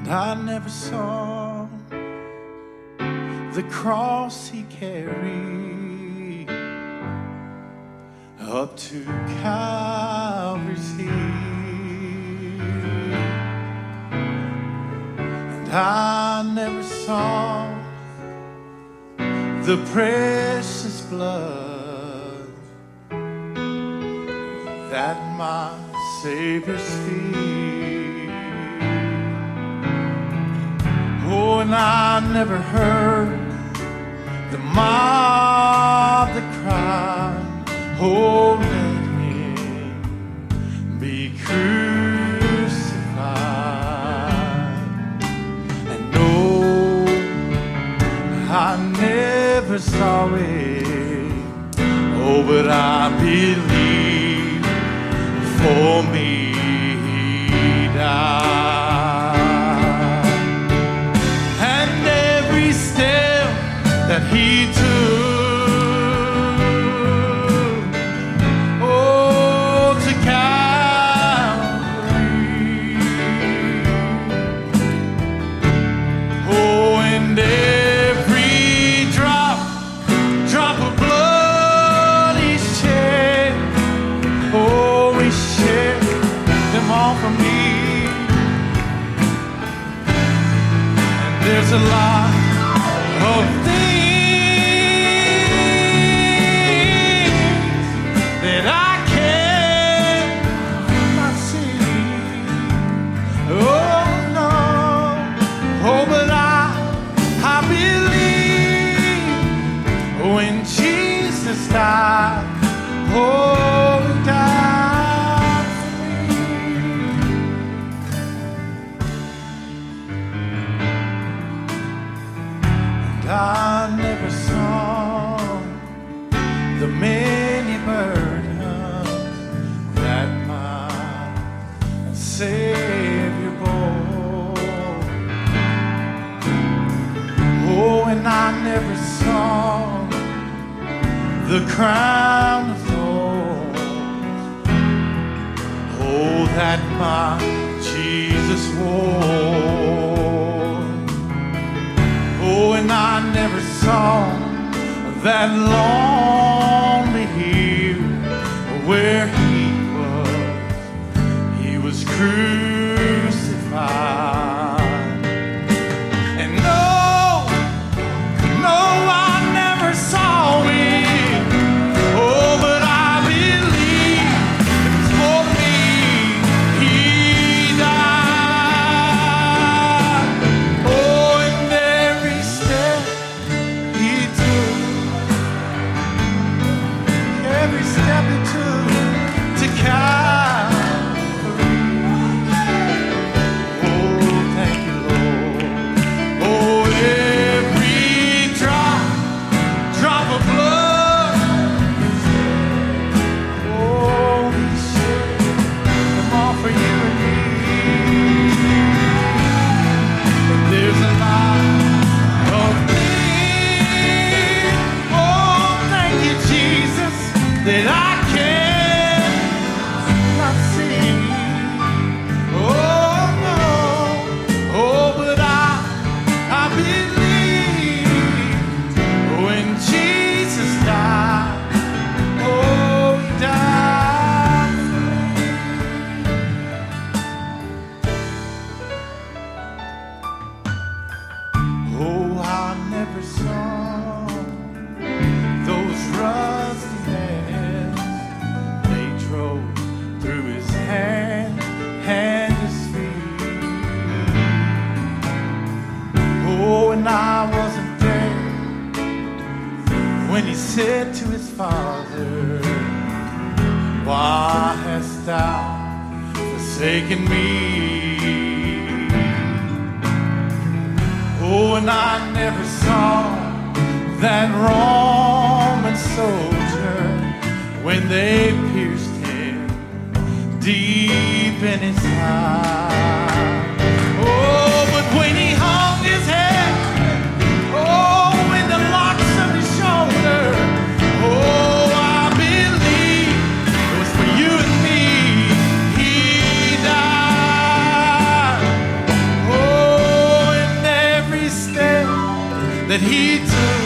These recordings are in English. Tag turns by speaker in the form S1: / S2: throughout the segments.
S1: And I never saw the cross he carried up to Calvary's. And I never saw the precious blood that my Savior's feet. Oh, and I never heard the mob that cried, Oh, let him be crucified. And no, I never saw it. Oh, but I believe for that he took, oh, to Calvary. Oh, and every drop, drop of blood he shed. Oh, he shed them all for me. And there's a lot of things the crown of thorns. Oh, that my Jesus wore. Oh, and I never saw that lonely he said to his father, Why hast thou forsaken me? Oh, and I never saw that Roman soldier when they pierced him deep in his side. That he took,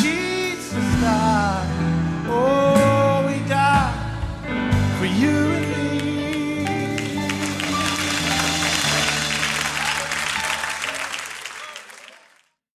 S1: Jesus died.